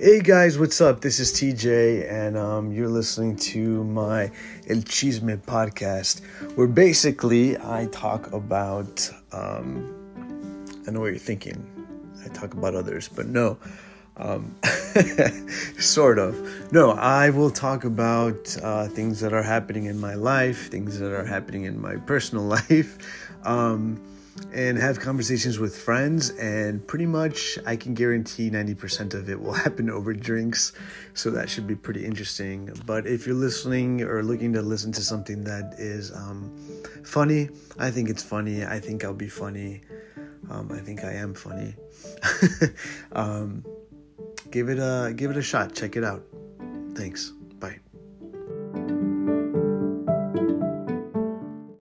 Hey guys, what's up? This is TJ, and um, you're listening to my El Chisme podcast, where basically I talk about. Um, I know what you're thinking. I talk about others, but no. Um, sort of. No, I will talk about uh, things that are happening in my life, things that are happening in my personal life. Um, and have conversations with friends and pretty much i can guarantee 90% of it will happen over drinks so that should be pretty interesting. But if you're listening or looking to listen to something that is um, funny i think it's funny. I think i'll be funny. Um, i think i am funny. Um, give it a give it a shot. Check it out. Thanks